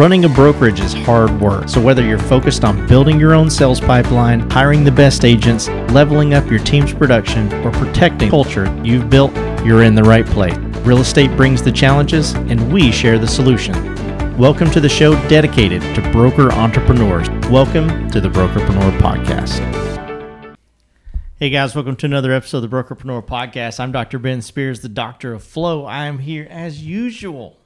Running a brokerage is hard work, so whether you're focused on building your own sales pipeline, hiring the best agents, leveling up your team's production, or protecting culture you've built, you're in the right place. Real estate brings the challenges, and we share the solution. Welcome to the show dedicated to broker entrepreneurs. Welcome to the Brokerpreneur Podcast. Hey guys, welcome to another episode of the Brokerpreneur Podcast. I'm Dr. Ben Spears, the Doctor of Flow. I am here as usual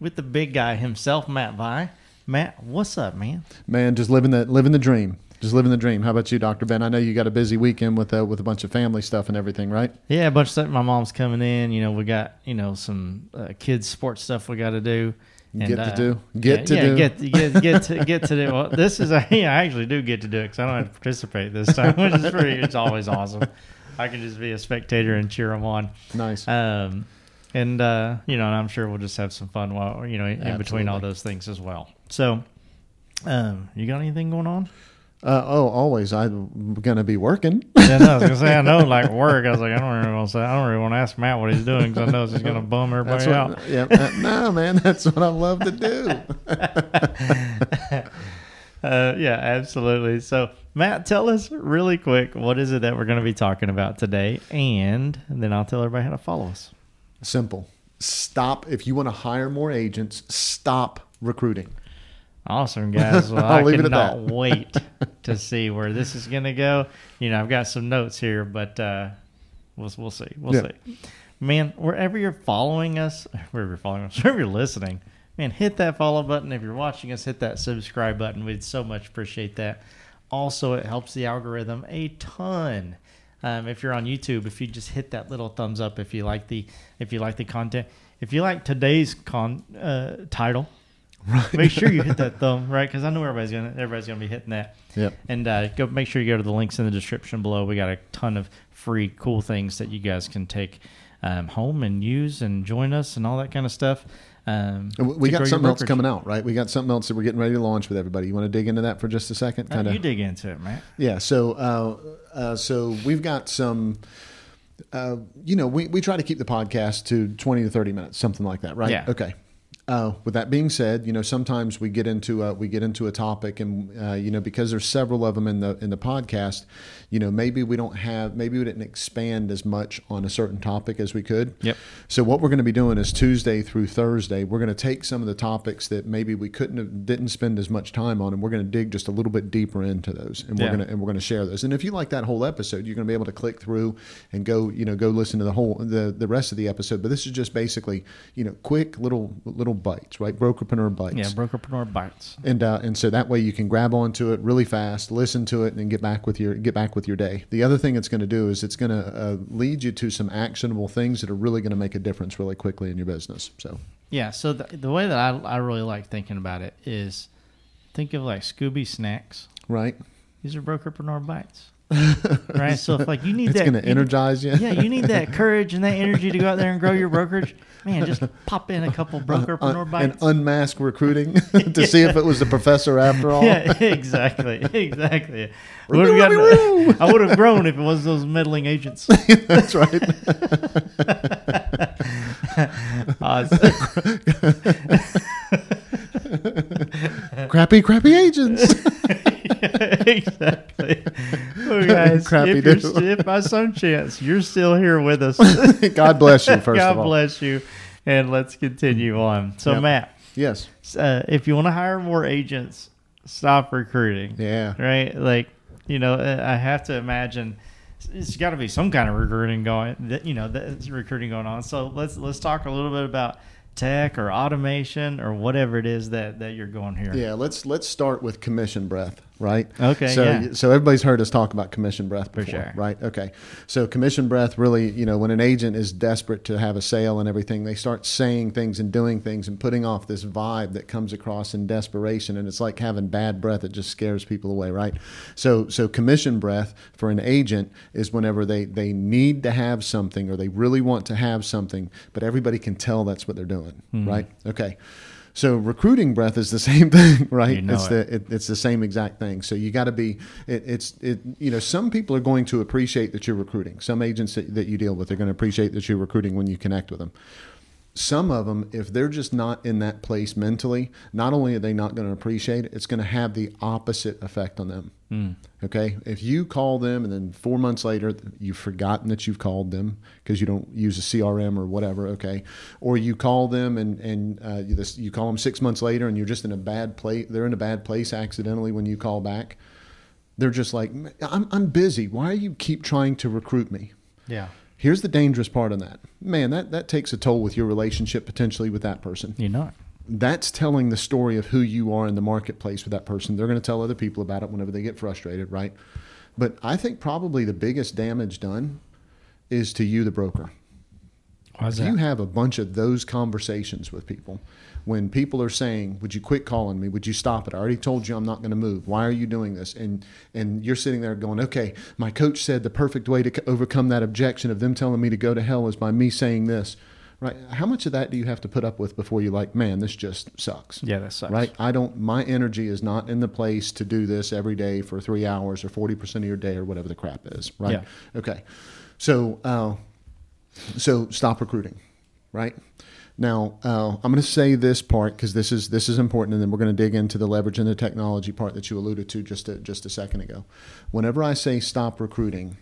with the big guy himself, Matt Vi. Matt, what's up, man? Man, just living the living the dream. Just living the dream. How about you, Doctor Ben? I know you got a busy weekend with uh, with a bunch of family stuff and everything, right? Yeah, a bunch of stuff. My mom's coming in. You know, we got you know some uh, kids sports stuff we got to do. And, get to uh, do. Get yeah, to yeah, do. Get, get, get to get to do. Well, this is a, yeah, I actually do get to do it because I don't have to participate this time, which is pretty. It's always awesome. I can just be a spectator and cheer them on. nice. Um, and uh, you know, and I'm sure we'll just have some fun while you know in between all those things as well. So, um, you got anything going on? Uh, oh, always. I'm gonna be working. Yeah, no, I was gonna say I know like work. I was like I don't really want to say I don't really want to ask Matt what he's doing because I know he's gonna bum everybody That's out. yeah. uh, no, man. That's what I love to do. Uh, yeah, absolutely. So, Matt, tell us really quick what is it that we're going to be talking about today, and then I'll tell everybody how to follow us. Simple. Stop. If you want to hire more agents, stop recruiting. Awesome, guys. Well, I'll I leave it at cannot that. wait to see where this is going to go. You know, I've got some notes here, but uh, we'll we'll see. We'll Yeah. see. Man, wherever you're following us, wherever you're following us, wherever you're listening, man, hit that follow button. If you're watching us, hit that subscribe button. We'd so much appreciate that. Also, it helps the algorithm a ton. Um, if you're on YouTube, if you just hit that little thumbs up, if you like the if you like the content, if you like today's con uh, title, make sure you hit that thumb right because I know everybody's gonna everybody's gonna be hitting that. Yep. And uh, go make sure you go to the links in the description below. We got a ton of free cool things that you guys can take um, home and use and join us and all that kind of stuff. Um, we- We to grow got something else coming out, right? We got something else that we're getting ready to launch with everybody. You want to dig into that for just a second? Uh, Kind you of. dig into it, man. Yeah. So, uh, uh, so we've got some. Uh, you know, we, we try to keep the podcast to twenty to thirty minutes, something like that, right? Yeah. Okay. Uh, with that being said, you know sometimes we get into a, we get into a topic, and uh, you know because there's several of them in the in the podcast, you know maybe we don't have maybe we didn't expand as much on a certain topic as we could. Yep. So what we're going to be doing is Tuesday through Thursday, we're going to take some of the topics that maybe we couldn't have, didn't spend as much time on, and we're going to dig just a little bit deeper into those, and we're Yeah. going to and we're going to share those. And if you like that whole episode, you're going to be able to click through and go you know go listen to the whole the the rest of the episode. But this is just basically you know quick little little bites, right? Brokerpreneur bites. Yeah, brokerpreneur bites. And uh, and so that way you can grab onto it really fast, listen to it, and get back with your get back with your day. The other thing it's going to do is it's going to uh, lead you to some actionable things that are really going to make a difference really quickly in your business. So Yeah. So the, the way that I, I really like thinking about it is think of like Scooby snacks. right, These are brokerpreneur bites. right. So if like you need it's that, going to energize you. yeah, you need that courage and that energy to go out there and grow your brokerage. Man, just pop in a couple uh, brokerpreneur uh, Un- bites. and unmask recruiting to see if it was the professor after all. yeah, exactly, exactly. Would've gotten- I would have grown if it was those meddling agents. That's right. Crappy, crappy agents. exactly. Well, guys, Crappy if, you're, st- if by some chance you're still here with us, God bless you. First God of all, God bless you, and let's continue on. So, Yep. Matt, yes, uh, if you want to hire more agents, stop recruiting. yeah. right? Like, you know, uh, I have to imagine it's got to be some kind of recruiting going. That you know, that's recruiting going on. So let's let's talk a little bit about tech or automation or whatever it is that that you're going here. Yeah, let's let's start with commission breath, right? Okay, So yeah. so everybody's heard us talk about commission breath For before, sure. right? Okay. So commission breath really, you know, when an agent is desperate to have a sale and everything, they start saying things and doing things and putting off this vibe that comes across in desperation and it's like having bad breath that just scares people away, right? So so commission breath for an agent is whenever they they need to have something or they really want to have something, but everybody can tell that's what they're doing, Hmm. right? Okay. So recruiting breath is the same thing, right? You know it's it. the it, it's the same exact thing. So you got to be it, it's it you know some people are going to appreciate that you're recruiting. Some agents that, that you deal with are going to appreciate that you're recruiting when you connect with them. Some of them, if they're just not in that place mentally, not only are they not going to appreciate it, it's going to have the opposite effect on them. Mm. Okay. If you call them and then four months later you've forgotten that you've called them because you don't use a CRM or whatever. Okay. Or you call them and, and uh, you, this, you call them six months later and you're just in a bad place. They're in a bad place accidentally when you call back. They're just like, I'm, I'm busy. Why do you keep trying to recruit me? Yeah. Here's the dangerous part on that. Man, that, that takes a toll with your relationship potentially with that person. You're not. That's telling the story of who you are in the marketplace with that person. They're going to tell other people about it whenever they get frustrated, right? But I think probably the biggest damage done is to you, the broker. That? You have a bunch of those conversations with people when people are saying, "Would you quit calling me? Would you stop it? I already told you I'm not going to move. Why are you doing this?" And and you're sitting there going, "Okay, my coach said the perfect way to overcome that objection of them telling me to go to hell is by me saying this." Right? How much of that do you have to put up with before you're like, "Man, this just sucks." Yeah, that sucks. Right? I don't. My energy is not in the place to do this every day for three hours or forty percent of your day or whatever the crap is. Right? Yeah. Okay. So, uh, so stop recruiting. Right? Now, uh, I'm going to say this part because this is this is important, and then we're going to dig into the leverage and the technology part that you alluded to just a, just a second ago. Whenever I say stop recruiting,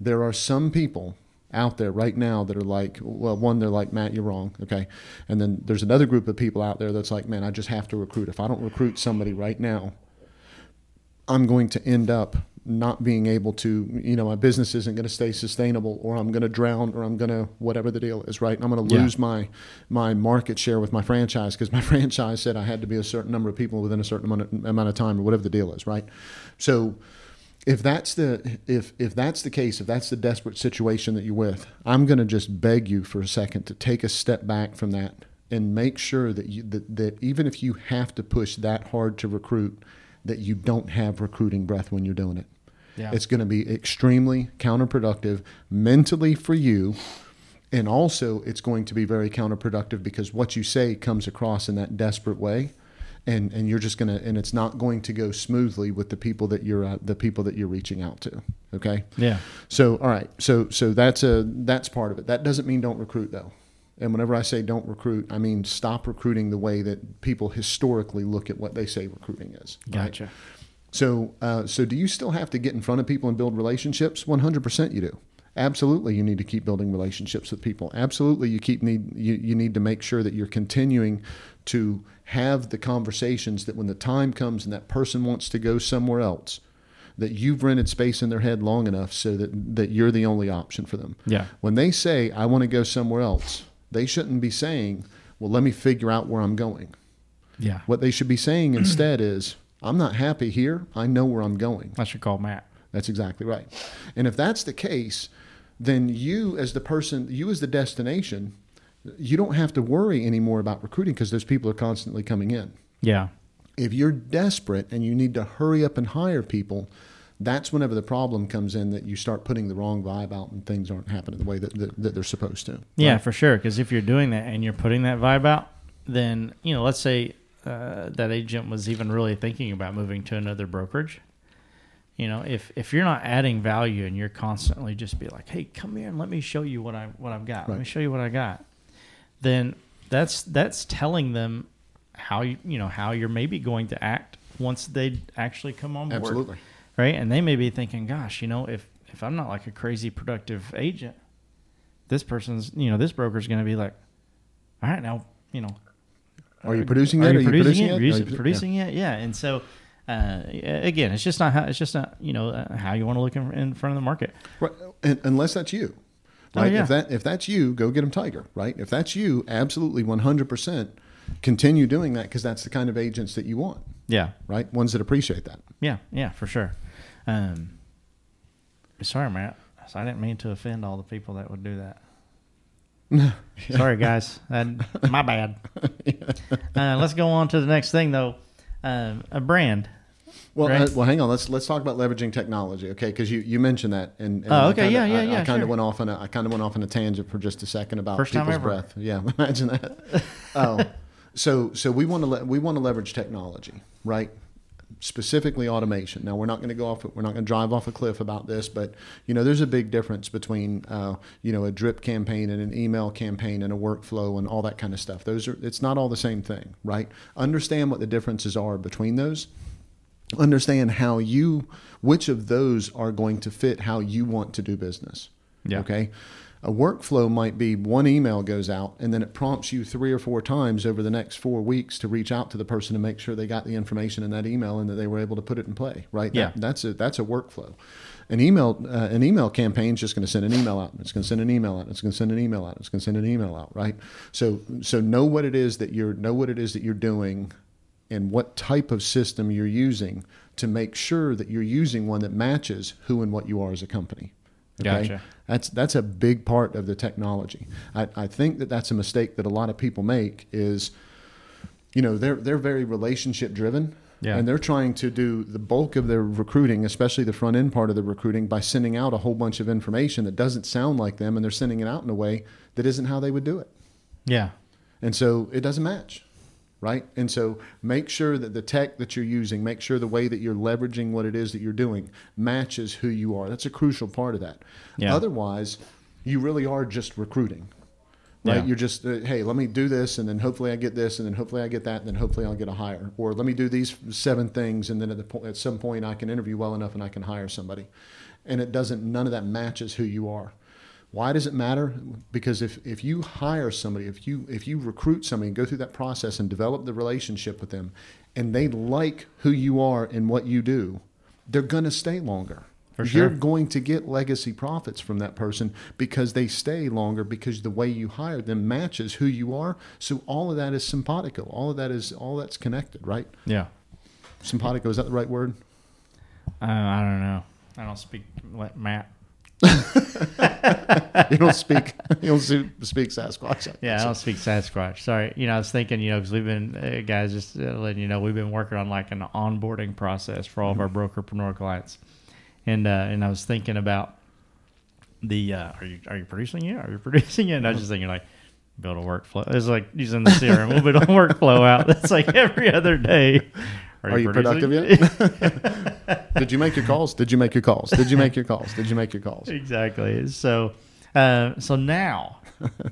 there are some people out there right now that are like, well, one, they're like, Matt, you're wrong, okay, and then there's another group of people out there that's like, man, I just have to recruit. If I don't recruit somebody right now, I'm going to end up not being able to, you know, my business isn't going to stay sustainable, or I'm going to drown, or I'm going to whatever the deal is, right? And I'm going to lose yeah. my my market share with my franchise because my franchise said I had to be a certain number of people within a certain amount of, amount of time, or whatever the deal is, right? So, if that's the if if that's the case, if that's the desperate situation that you're with, I'm going to just beg you for a second to take a step back from that and make sure that you that, that even if you have to push that hard to recruit that you don't have recruiting breath when you're doing it. Yeah. It's going to be extremely counterproductive mentally for you. And also, it's going to be very counterproductive because what you say comes across in that desperate way. And, and you're just gonna and it's not going to go smoothly with the people that you're uh, the people that you're reaching out to okay yeah so all right so so that's a that's part of it that doesn't mean don't recruit though and whenever I say don't recruit, I mean stop recruiting the way that people historically look at what they say recruiting is. Gotcha. Right? So, uh, so do you still have to get in front of people and build relationships? One hundred percent, you do. Absolutely, you need to keep building relationships with people. Absolutely, you keep need you, you need to make sure that you're continuing to have the conversations that when the time comes and that person wants to go somewhere else, that you've rented space in their head long enough so that that you're the only option for them. Yeah. When they say I want to go somewhere else, they shouldn't be saying, well, let me figure out where I'm going. Yeah. What they should be saying instead is, I'm not happy here. I know where I'm going. I should call Matt. That's exactly right. And if that's the case, then you, as the person, you as the destination, you don't have to worry anymore about recruiting because those people are constantly coming in. Yeah. If you're desperate and you need to hurry up and hire people, that's whenever the problem comes in that you start putting the wrong vibe out and things aren't happening the way that, that, that they're supposed to. Yeah, for sure. Because if you're doing that and you're putting that vibe out, then, you know, let's say uh, that agent was even really thinking about moving to another brokerage. You know, if if you're not adding value and you're constantly just be like, "Hey, come here and let me show you what I what I've got. Right. Let me show you what I got," then that's that's telling them how you you know how you're maybe going to act once they actually come on board. Absolutely right? And they may be thinking, gosh, you know, if if I'm not like a crazy productive agent, this person's, you know, this broker's going to be like, all right, now, you know, are you producing it? Are you producing, it? Producing, producing yeah. it? Yeah. And so, uh, again, it's just not how, it's just not, you know, uh, how you want to look in, in, front of the market. Right. And, unless that's you. Oh, right. Oh, yeah. If that, if that's you, go get them Tiger, right? If that's you, absolutely 100% continue doing that because that's the kind of agents that you want. Yeah. Right. Ones that appreciate that. Yeah. Yeah, for sure. Um, sorry, Matt. I didn't mean to offend all the people that would do that. yeah. Sorry, guys. That, my bad. uh, let's go on to the next thing, though. Uh, a brand. Well, right? uh, well, hang on. Let's let's talk about leveraging technology, okay? Because you, you mentioned that, and, and oh, okay, kinda, yeah, yeah, I, yeah. I kind of sure. went off on a I kind of went off on a tangent for just a second about First people's breath. Yeah, imagine that. oh, so so we want to le- we want to leverage technology, right? Specifically automation. Now we're not going to go off. We're not going to drive off a cliff about this, but you know, there's a big difference between uh, you know a drip campaign and an email campaign and a workflow and all that kind of stuff. Those are it's not all the same thing, right? Understand what the differences are between those. Understand how you which of those are going to fit how you want to do business. Yeah. Okay. A workflow might be one email goes out and then it prompts you three or four times over the next four weeks to reach out to the person to make sure they got the information in that email and that they were able to put it in play. Right. Yeah. That, that's a that's a workflow. An email uh, an email campaign is just going to send an email out. It's going to send an email out. It's going to send an email out. It's going to send an email out. Right. So so know what it is that you're know what it is that you're doing and what type of system you're using to make sure that you're using one that matches who and what you are as a company. Gotcha. That's that's a big part of the technology. I, I think that that's a mistake that a lot of people make is, you know, they're they're very relationship driven. Yeah. And they're trying to do the bulk of their recruiting, especially the front end part of the recruiting, by sending out a whole bunch of information that doesn't sound like them, and they're sending it out in a way that isn't how they would do it. Yeah. And so it doesn't match, right? And so make sure that the tech that you're using, make sure the way that you're leveraging what it is that you're doing matches who you are. That's a crucial part of that. Yeah. Otherwise, you really are just recruiting. Right? Yeah. You're just, uh, hey, let me do this, and then hopefully I get this, and then hopefully I get that, and then hopefully I'll get a hire. Or let me do these seven things, and then at the po- at some point I can interview well enough and I can hire somebody. And it doesn't. None of that matches who you are. Why does it matter? Because if, if you hire somebody, if you if you recruit somebody and go through that process and develop the relationship with them, and they like who you are and what you do, they're going to stay longer. For You're going to get legacy profits from that person because they stay longer because the way you hired them matches who you are. So all of that is simpatico. All of that is all that's connected, right? Yeah. Simpatico is that the right word? Uh, I don't know. I don't speak Matt. You don't speak. you don't speak Sasquatch. Yeah, I don't speak Sasquatch. Sorry. You know, I was thinking, you know, because we've been, uh, guys, just uh, letting you know, we've been working on like an onboarding process for all of our brokerpreneur clients, and uh, and I was thinking about the uh, are you are you producing it? Are you producing it? And I was just thinking like build a workflow. It's like using the CRM. We'll build a workflow out. That's like every other day. Are you producing productive yet? Did you make your calls? Did you make your calls? Did you make your calls? Did you make your calls? exactly. So, uh, so now,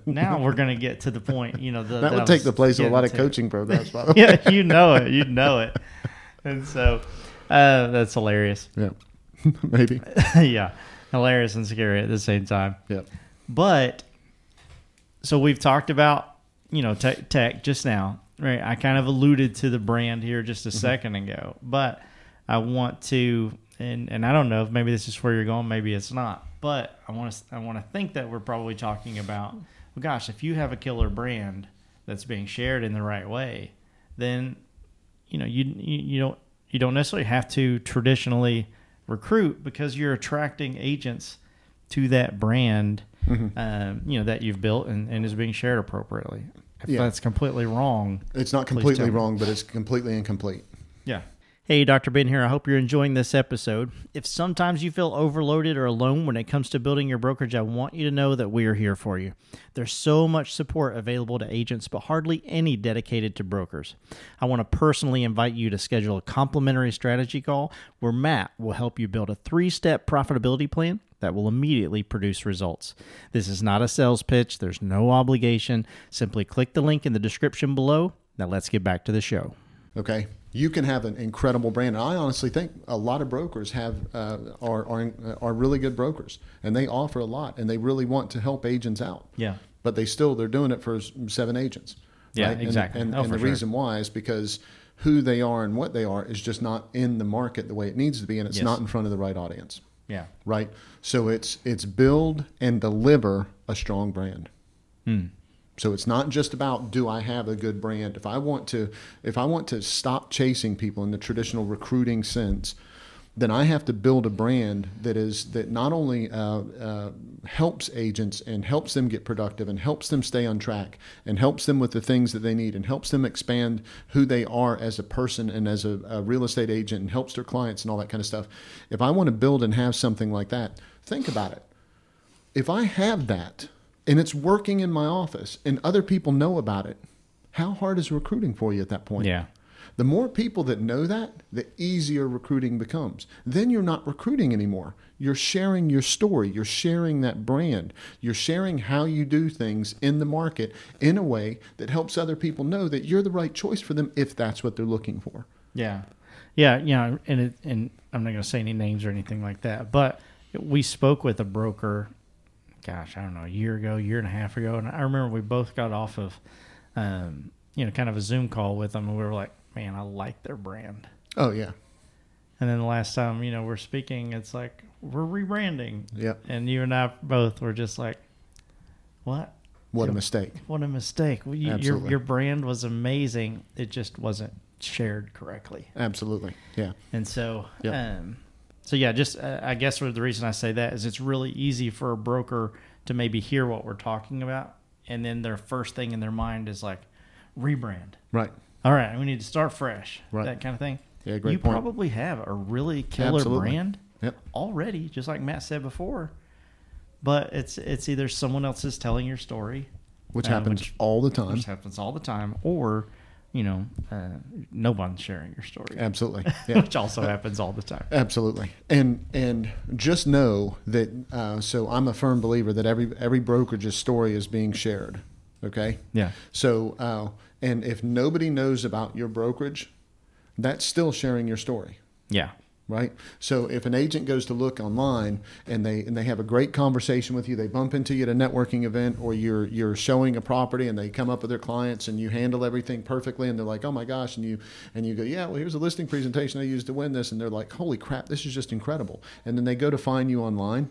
now we're gonna get to the point. You know, the, That would take the place of a lot of to. coaching programs, by the way. yeah, you know it. You know it. And so uh, that's hilarious. Yeah. Maybe. yeah, hilarious and scary at the same time. Yeah. But so we've talked about you know tech, tech just now, right? I kind of alluded to the brand here just a second ago, but I want to, and and I don't know if maybe this is where you're going, maybe it's not, but I want to I want to think that we're probably talking about, well, gosh, if you have a killer brand that's being shared in the right way, then you know you you, you don't you don't necessarily have to traditionally recruit because you're attracting agents to that brand um, you know that you've built and, and is being shared appropriately if Yeah. that's completely wrong It's not completely wrong, but it's completely incomplete. yeah. Hey, Dr. Ben here. I hope you're enjoying this episode. If sometimes you feel overloaded or alone when it comes to building your brokerage, I want you to know that we are here for you. There's so much support available to agents, but hardly any dedicated to brokers. I want to personally invite you to schedule a complimentary strategy call where Matt will help you build a three step profitability plan that will immediately produce results. This is not a sales pitch, there's no obligation. Simply click the link in the description below. Now, let's get back to the show. Okay, you can have an incredible brand. And I honestly think a lot of brokers have uh, are, are are really good brokers, and they offer a lot, and they really want to help agents out. Yeah. but they still they're doing it for seven agents. Yeah, And- exactly. And, Oh, and the sure. reason why is because who they are and what they are is just not in the market the way it needs to be, and it's Yes. not in front of the right audience. Yeah. Right. So it's it's build and deliver a strong brand. Hmm. So it's not just about do I have a good brand. If I want to if I want to stop chasing people in the traditional recruiting sense, then I have to build a brand that is that not only uh, uh, helps agents and helps them get productive and helps them stay on track and helps them with the things that they need and helps them expand who they are as a person and as a, a real estate agent and helps their clients and all that kind of stuff. If I want to build and have something like that, think about it if I have that and it's working in my office and other people know about it, how hard is recruiting for you at that point? Yeah. The more people that know that, the easier recruiting becomes. Then you're not recruiting anymore. You're sharing your story. You're sharing that brand. You're sharing how you do things in the market in a way that helps other people know that you're the right choice for them if that's what they're looking for. Yeah, yeah, yeah. And it, and I'm not going to say any names or anything like that, but we spoke with a broker. Gosh, I don't know, a year ago, year and a half ago, and I remember we both got off of, um, you know, kind of a Zoom call with them, and we were like, "Man, I like their brand." Oh yeah, And then the last time, you know, we're speaking, it's like we're rebranding, yep. and you and I both were just like, "What? What a mistake. What a mistake! Well, you- your your brand was amazing. It just wasn't shared correctly." Absolutely. Yeah. And so, Yep. um, so yeah, just uh, I guess what the reason I say that is it's really easy for a broker to maybe hear what we're talking about, and then their first thing in their mind is like rebrand. Right. All right, we need to start fresh. Right. That kind of thing. Yeah, great you point. probably have a really killer Absolutely. brand Yep. already, just like Matt said before. But it's it's either someone else is telling your story, Which uh, happens which- all the time. which happens all the time, or you know, uh, no one's sharing your story, Absolutely. Yeah. which also happens all the time. Absolutely, and and just know that. Uh, so I'm a firm believer that every every brokerage's story is being shared. Okay, Yeah. so uh, and if nobody knows about your brokerage, that's still sharing your story, Yeah. right? So if an agent goes to look online and they and they have a great conversation with you, they bump into you at a networking event, or you're you're showing a property and they come up with their clients and you handle everything perfectly, and they're like, oh my gosh, and you and you go, yeah, well here's a listing presentation I used to win this, and they're like, holy crap, this is just incredible, and then they go to find you online.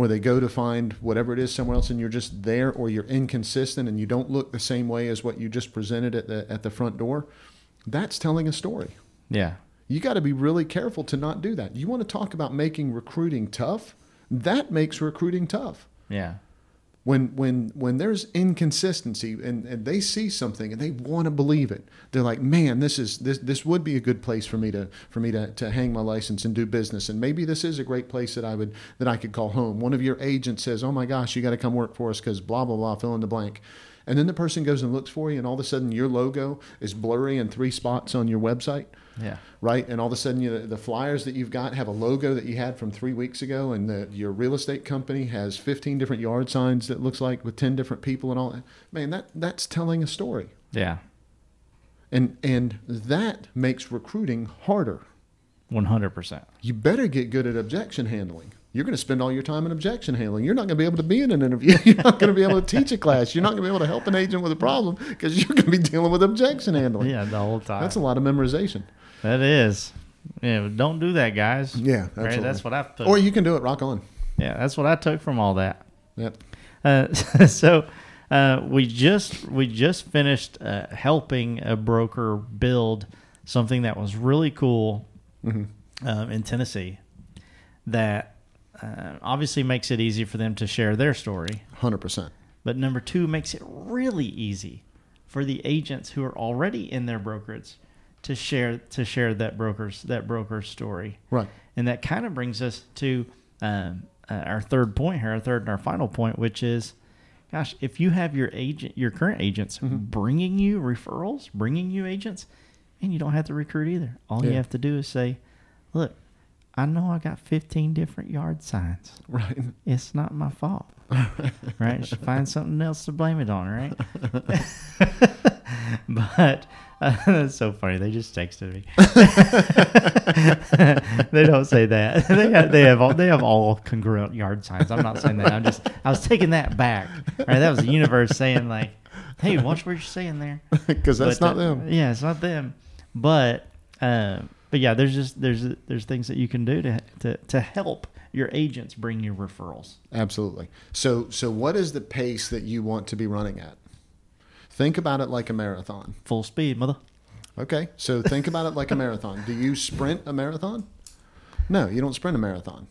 Or they go to find whatever it is somewhere else, and you're just there, or you're inconsistent, and you don't look the same way as what you just presented at the at the front door. That's telling a story. Yeah. You got to be really careful to not do that. You want to talk about making recruiting tough? That makes recruiting tough. Yeah. When when when there's inconsistency and, and they see something and they want to believe it, they're like, man, this is this this would be a good place for me to for me to, to hang my license and do business. And maybe this is a great place that I would that I could call home. One of your agents says, oh my gosh, you got to come work for us because blah blah blah, fill in the blank. And then the person goes and looks for you, and all of a sudden your logo is blurry in three spots on your website Yeah. right? And all of a sudden, you, the flyers that you've got have a logo that you had from three weeks ago, and the, your real estate company has 15 different yard signs that looks like with 10 different people and all that. Man, that that's telling a story, Yeah. and and that makes recruiting harder. One hundred percent. You better get good at objection handling. You're going to spend all your time in objection handling. You're not going to be able to be in an interview. You're not going to be able to teach a class. You're not going to be able to help an agent with a problem because you're going to be dealing with objection handling. Yeah, the whole time. That's a lot of memorization. that is. Yeah, don't do that, guys. Yeah, Right, that's what I took. Or you can do it. Rock on. yeah, that's what I took from all that. Yep. Uh, so uh, we just we just finished uh, helping a broker build something that was really cool um, in Tennessee. That uh, obviously makes it easy for them to share their story, Hundred percent. but number two makes it really easy for the agents who are already in their brokerage to share to share that broker's that broker's story. Right. And that kind of brings us to um, uh, our third point here, our third and our final point, which is, gosh, if you have your agent, your current agents bringing you referrals, bringing you agents, and you don't have to recruit either. All you have to do is say, look, I know I got 15 different yard signs. Right. It's not my fault. right? Just find something else to blame it on, right? but uh, that's so funny. They just texted me. they don't say that. they have, they have all they have all congruent yard signs. I'm not saying that. I'm just I was taking that back. Right? That was the universe saying like, "Hey, watch what you're saying there." Because that's But, not uh, them. Yeah, it's not them. But uh, but yeah, there's just there's there's things that you can do to to to help your agents bring you referrals. Absolutely. So, so what is the pace that you want to be running at? Think about it like a marathon. Full speed, mother. Okay. So think about it like a marathon. Do you sprint a marathon? No, you don't sprint a marathon.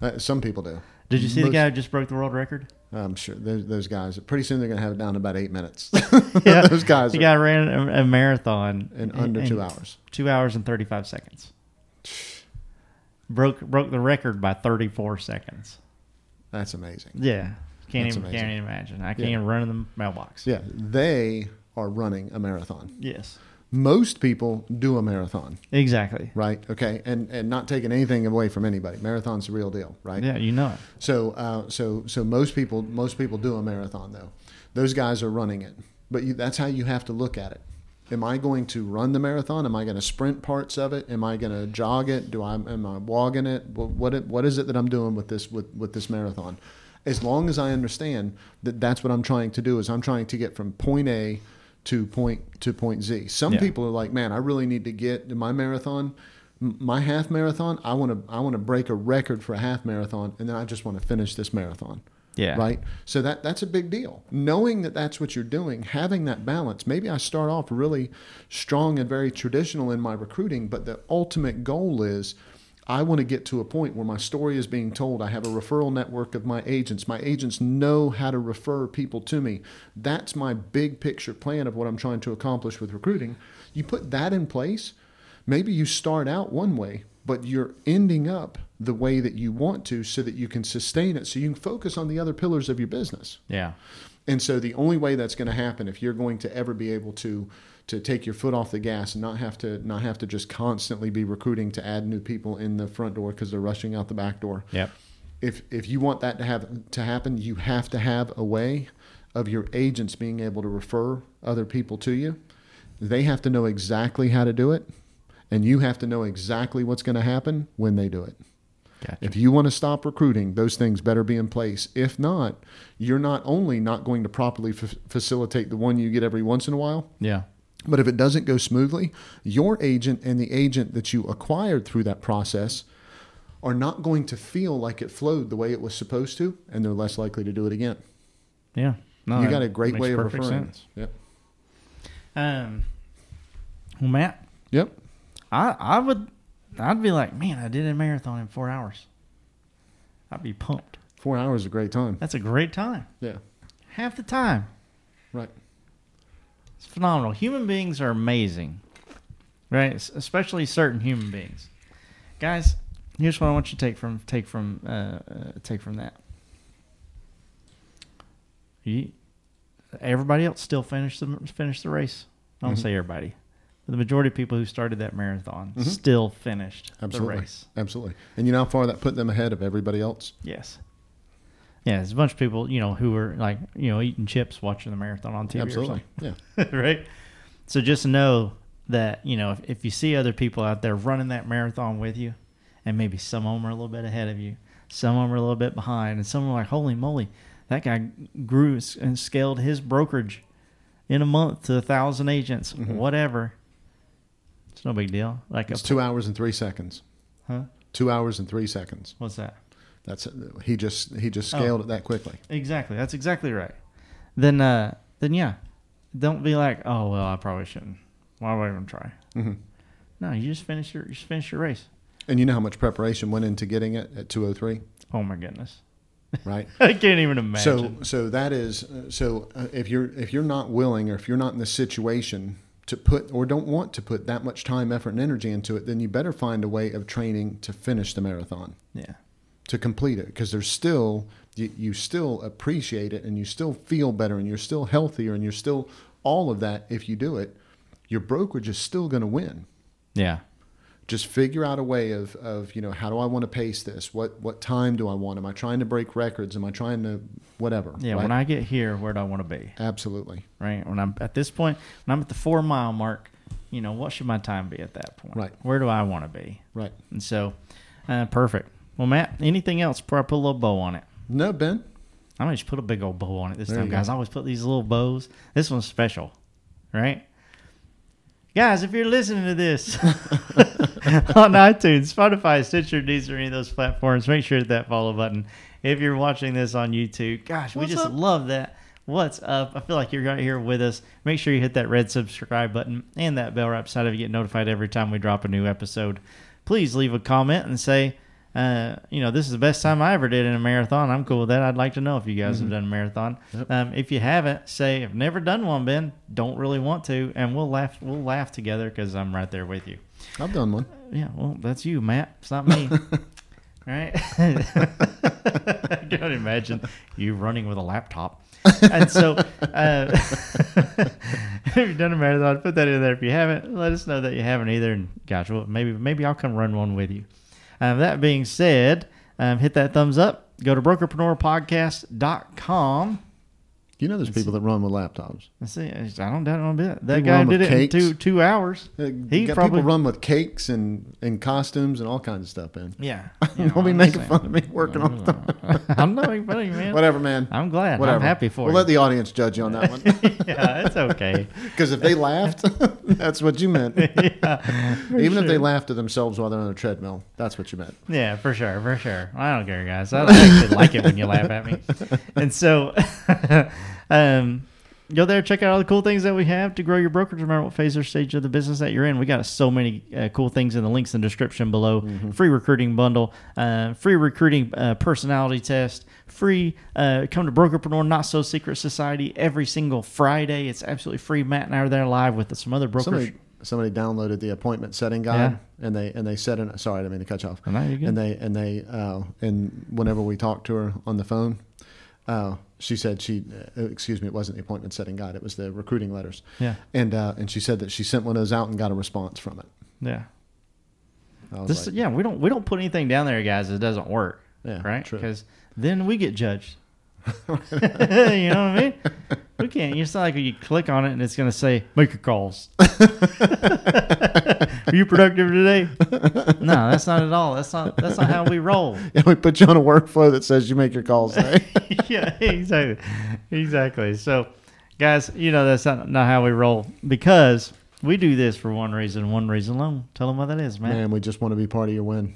Uh, some people do. Did you see the guy who just broke the world record? I'm sure those, those guys. Pretty soon they're going to have it down to about eight minutes. Yeah, those guys The are guy ran a, a marathon in under two hours. Two hours and thirty five seconds. Broke broke the record by thirty four seconds. That's amazing. Yeah, can't That's even amazing. can't even imagine. I can't Yeah. even run in the mailbox. Yeah, they are running a marathon. Yes. Most people do a marathon, Exactly. right? Okay, and and not taking anything away from anybody. Marathon's the real deal, right? Yeah, you know it. So uh, so so most people most people do a marathon though. Those guys are running it, but you, that's how you have to look at it. Am I going to run the marathon? Am I going to sprint parts of it? Am I going to jog it? Do I am I walking it? What what, it, what is it that I'm doing with this with, with this marathon? As long as I understand that that's what I'm trying to do is I'm trying to get from point A to point to point Z. Some Yeah. people are like, man, I really need to get my marathon, my half marathon. I want to I want to break a record for a half marathon, and then I just want to finish this marathon. Yeah. Right. So that that's a big deal. Knowing that that's what you're doing, having that balance. Maybe I start off really strong and very traditional in my recruiting, but the ultimate goal is I want to get to a point where my story is being told. I have a referral network of my agents. My agents know how to refer people to me. That's my big picture plan of what I'm trying to accomplish with recruiting. You put that in place, maybe you start out one way, but you're ending up the way that you want to so that you can sustain it so you can focus on the other pillars of your business. Yeah. And so the only way that's going to happen if you're going to ever be able to to take your foot off the gas and not have to not have to just constantly be recruiting to add new people in the front door because they're rushing out the back door. Yep. If if you want that to have to happen, you have to have a way of your agents being able to refer other people to you. They have to know exactly how to do it, and you have to know exactly what's going to happen when they do it. Gotcha. If you want to stop recruiting, those things better be in place. If not, you're not only not going to properly f- facilitate the one you get every once in a while, Yeah. but if it doesn't go smoothly, your agent and the agent that you acquired through that process are not going to feel like it flowed the way it was supposed to, and they're less likely to do it again. Yeah. No, you got a great way of perfect referring. sense. Yep. Um. Well, Matt, Yep. I I would I'd be like, man, I did a marathon in four hours. I'd be pumped. Four hours is a great time. That's a great time. Yeah. Half the time. Right. It's phenomenal. Human beings are amazing, right? Es- Especially certain human beings. Guys, here's what I want you to take from take from uh, uh, take from that. You, everybody else still finished the finished the race. I don't Mhm. say everybody, the majority of people who started that marathon Mhm. still finished Absolutely. the race. Absolutely. And you know how far that put them ahead of everybody else? Yes. Yeah, there's a bunch of people, you know, who were like, you know, eating chips watching the marathon on TV Absolutely. Yeah. right? So just know that you know if, if you see other people out there running that marathon with you, and maybe some of them are a little bit ahead of you, some of them are a little bit behind, and some are like, holy moly, that guy grew and scaled his brokerage in a month to a thousand agents, Mhm. whatever. It's no big deal. Like It's two hours and three seconds. huh? Two hours and three seconds. What's that? That's he just he just Oh. scaled it that quickly. Exactly. That's exactly right. Then, uh, then yeah, don't be like, oh well, I probably shouldn't. Why would I even try? hmm No, you just finish your you just finish your race. And you know how much preparation went into getting it at 203, Oh my goodness, right? I can't even imagine. so so that is uh, so uh, if you're if you're not willing or if you're not in the situation to put or don't want to put that much time, effort, and energy into it, then you better find a way of training to finish the marathon, yeah, to complete it, because there's still you, you still appreciate it and you still feel better and you're still healthier and you're still all of that if you do it. Your brokerage is still going to win. yeah, just figure out a way of, of you know how do I want to pace this? What what time do I want? Am I trying to break records? Am I trying to whatever? yeah. right? When I get here, where do I want to be? absolutely Right. When I'm at this point, when I'm at the four mile mark, you know, what should my time be at that point? Right. Where do I want to be? right. And so, uh, perfect. Well, Matt, anything else before I put a little bow on it? No, Ben. I'm gonna just put a big old bow on it this There time, you go. guys. I always put these little bows. This one's special, right? Guys, if you're listening to this on iTunes, Spotify, Stitcher, Deezer, any of those platforms, make sure to hit that follow button. If you're watching this on YouTube, gosh, we just up? love that. What's up? I feel like you're right here with us. Make sure you hit that red subscribe button and that bell right beside it to get notified every time we drop a new episode. Please leave a comment and say, uh, you know, this is the best time I ever did in a marathon. I'm cool with that. I'd like to know if you guys have done a marathon. Yep. Um, if you haven't, say I've never done one, Ben. Don't really want to, and we'll laugh. We'll laugh together because I'm right there with you. I've done one. Yeah, well, that's you, Matt. It's not me. right? I can't imagine you running with a laptop. and so, uh, if you've done a marathon, put that in there. If you haven't, let us know that you haven't either. And gosh, well, maybe maybe I'll come run one with you. Um, that being said, um, hit that thumbs up. Go to brokerpreneurpodcast.com. You know, there's people that run with laptops. I see. I don't doubt it one bit. That People guy run with did it cakes. in two two hours. Uh, He got probably people run with cakes and, and costumes and all kinds of stuff in. Yeah. Don't be making fun of me working on stuff. I'm not making fun of you, man. Whatever, man. I'm glad. Whatever. I'm happy for we'll you. let the audience judge you on that one. yeah, it's okay. Because if they laughed, that's what you meant. yeah, for Even if they sure. laughed to themselves while they're on a treadmill, that's what you meant. Yeah, for sure, for sure. I don't care, guys. I actually like it when you laugh at me. And so, um, go there, check out all the cool things that we have to grow your brokerage. Remember what phase or stage of the business that you're in. We got so many uh, cool things in the links in the description below. Free recruiting bundle, uh, free recruiting uh, personality test, free uh, come to Brokerpreneur Not So Secret Society every single Friday. It's absolutely free. Matt and I are there live with some other brokers. Somebody, somebody downloaded the appointment setting guide, and they and they set in. Sorry, I didn't mean to cut you off. No. And they and they uh, and whenever we talked to her on the phone, uh, she said she, uh, excuse me, it wasn't the appointment setting guide; it was the recruiting letters. Yeah. And uh, and she said that she sent one of those out and got a response from it. yeah. This, like, yeah, we don't we don't put anything down there, guys. It doesn't work, Yeah, right? Because then we get judged. you know what I mean? We can't. It's not like you click on it and it's going to say make your calls. Are you productive today? No, that's not at all. That's not that's not how we roll. yeah, we put you on a workflow that says you make your calls today. yeah, exactly, exactly. So, guys, you know that's not, not how we roll because we do this for one reason, one reason alone. Tell them what that is, man. Man, we just want to be part of your win.